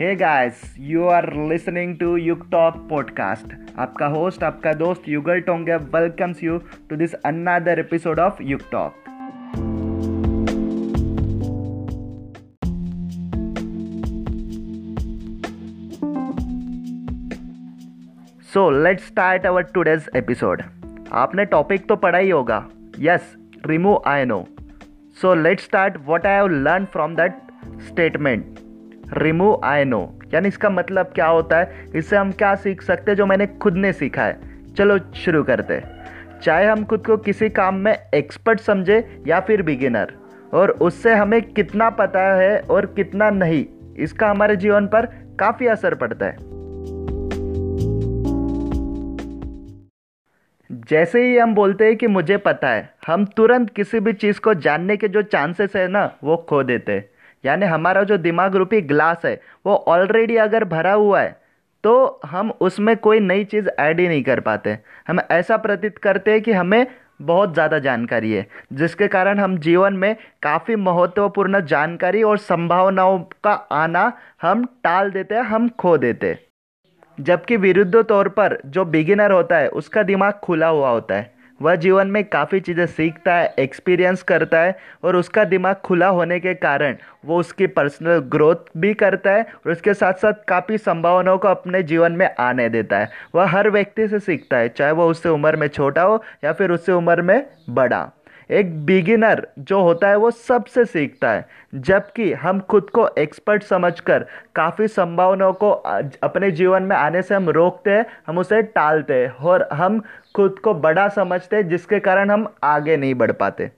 Hey guys you are listening to Yug talk podcast आपका host आपका दोस्त Yugal Tonge welcomes you to this another episode of Yug talk so let's start our today's episode आपने topic तो पढ़ा ही होगा. Yes remove I know so let's start what I have learn from that statement remove I know यानी इसका मतलब क्या होता है? इससे हम क्या सीख सकते हैं जो मैंने खुद ने सीखा है? चलो शुरू करते चाहे हम खुद को किसी काम में एक्सपर्ट समझे या फिर बिगिनर और उससे हमें कितना पता है और कितना नहीं, इसका हमारे जीवन पर काफ़ी असर पड़ता है। जैसे ही हम बोलते हैं कि मुझे पता है, हम तुरंत किसी भी चीज़ को जानने के जो चांसेस है ना, वो खो देते हैं। यानी हमारा जो दिमाग रूपी ग्लास है, वो ऑलरेडी अगर भरा हुआ है तो हम उसमें कोई नई चीज़ ऐड ही नहीं कर पाते। हम ऐसा प्रतीत करते हैं कि हमें बहुत ज़्यादा जानकारी है, जिसके कारण हम जीवन में काफ़ी महत्वपूर्ण जानकारी और संभावनाओं का आना हम टाल देते हैं, हम खो देते हैं। जबकि विरुद्ध तौर पर जो बिगिनर होता है, उसका दिमाग खुला हुआ होता है। वह जीवन में काफ़ी चीज़ें सीखता है एक्सपीरियंस करता है और उसका दिमाग खुला होने के कारण वो उसकी पर्सनल ग्रोथ भी करता है और उसके साथ साथ काफ़ी संभावनाओं को अपने जीवन में आने देता है। वह हर व्यक्ति से सीखता है, चाहे वह उससे उम्र में छोटा हो या फिर उससे उम्र में बड़ा। एक बिगिनर जो होता है वो सबसे सीखता है, जबकि हम खुद को एक्सपर्ट समझकर काफ़ी संभावनाओं को अपने जीवन में आने से हम रोकते हैं, हम उसे टालते हैं और हम खुद को बड़ा समझते हैं, जिसके कारण हम आगे नहीं बढ़ पाते।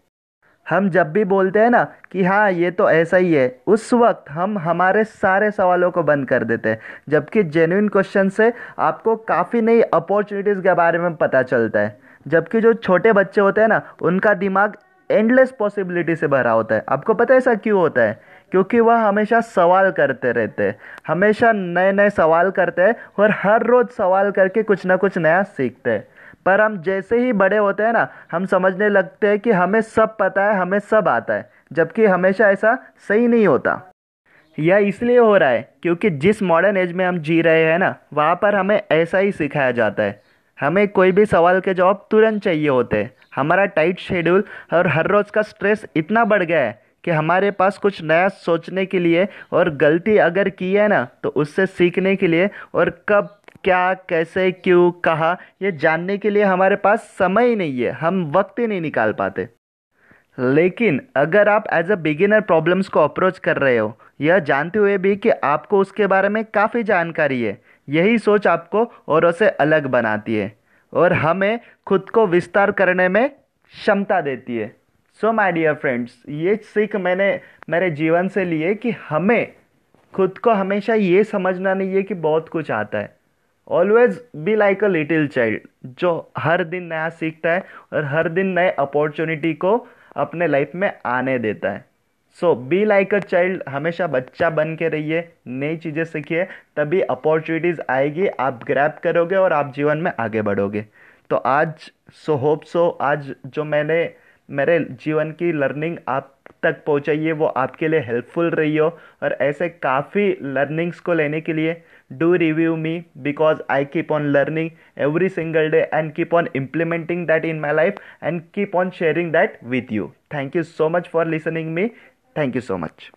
हम जब भी बोलते हैं ना कि हाँ ये तो ऐसा ही है, उस वक्त हम हमारे सारे सवालों को बंद कर देते हैं, जबकि जेन्यून क्वेश्चन से आपको काफ़ी नई अपॉर्चुनिटीज़ के बारे में पता चलता है। जबकि जो छोटे बच्चे होते हैं ना, उनका दिमाग एंडलेस पॉसिबिलिटी से भरा होता है। आपको पता है ऐसा क्यों होता है? क्योंकि वह हमेशा सवाल करते रहते हैं। हमेशा नए नए सवाल करते हैं और हर रोज़ सवाल करके कुछ ना कुछ नया सीखते हैं। पर हम जैसे ही बड़े होते हैं ना, हम समझने लगते हैं कि हमें सब पता है, हमें सब आता है, जबकि हमेशा ऐसा सही नहीं होता। यह इसलिए हो रहा है क्योंकि जिस मॉडर्न एज में हम जी रहे हैं ना, वहाँ पर हमें ऐसा ही सिखाया जाता है। हमें कोई भी सवाल के जवाब तुरंत चाहिए होते। हमारा टाइट शेड्यूल और हर रोज़ का स्ट्रेस इतना बढ़ गया है कि हमारे पास कुछ नया सोचने के लिए और गलती अगर की है ना तो उससे सीखने के लिए और कब, क्या, कैसे, क्यों, कहा, ये जानने के लिए हमारे पास समय ही नहीं है। हम वक्त ही नहीं निकाल पाते। लेकिन अगर आप एज अ बिगिनर प्रॉब्लम्स को अप्रोच कर रहे हो, यह जानते हुए भी कि आपको उसके बारे में काफ़ी जानकारी है। यही सोच आपको औरों से अलग बनाती है और हमें खुद को विस्तार करने में क्षमता देती है। सो माय डियर फ्रेंड्स ये सीख मैंने मेरे जीवन से ली है कि हमें, खुद को हमेशा ये समझना नहीं है कि बहुत कुछ आता है। Always be like a little child जो हर दिन नया सीखता है और हर दिन नए अपॉर्चुनिटी को अपने लाइफ में आने देता है। So be like a child हमेशा बच्चा बन के रहिए, नई चीज़ें सीखिए, तभी अपॉर्चुनिटीज़ आएगी, आप ग्रैप करोगे और आप जीवन में आगे बढ़ोगे। तो आज सो होप सो आज जो मैंने, मेरे जीवन की लर्निंग आप तक पहुँचाई है, वो आपके लिए हेल्पफुल रही हो। और ऐसे काफ़ी लर्निंग्स को लेने के लिए do review me because I keep on learning every single day and keep on implementing that in my life and keep on sharing that with you thank you so much for listening me Thank you so much.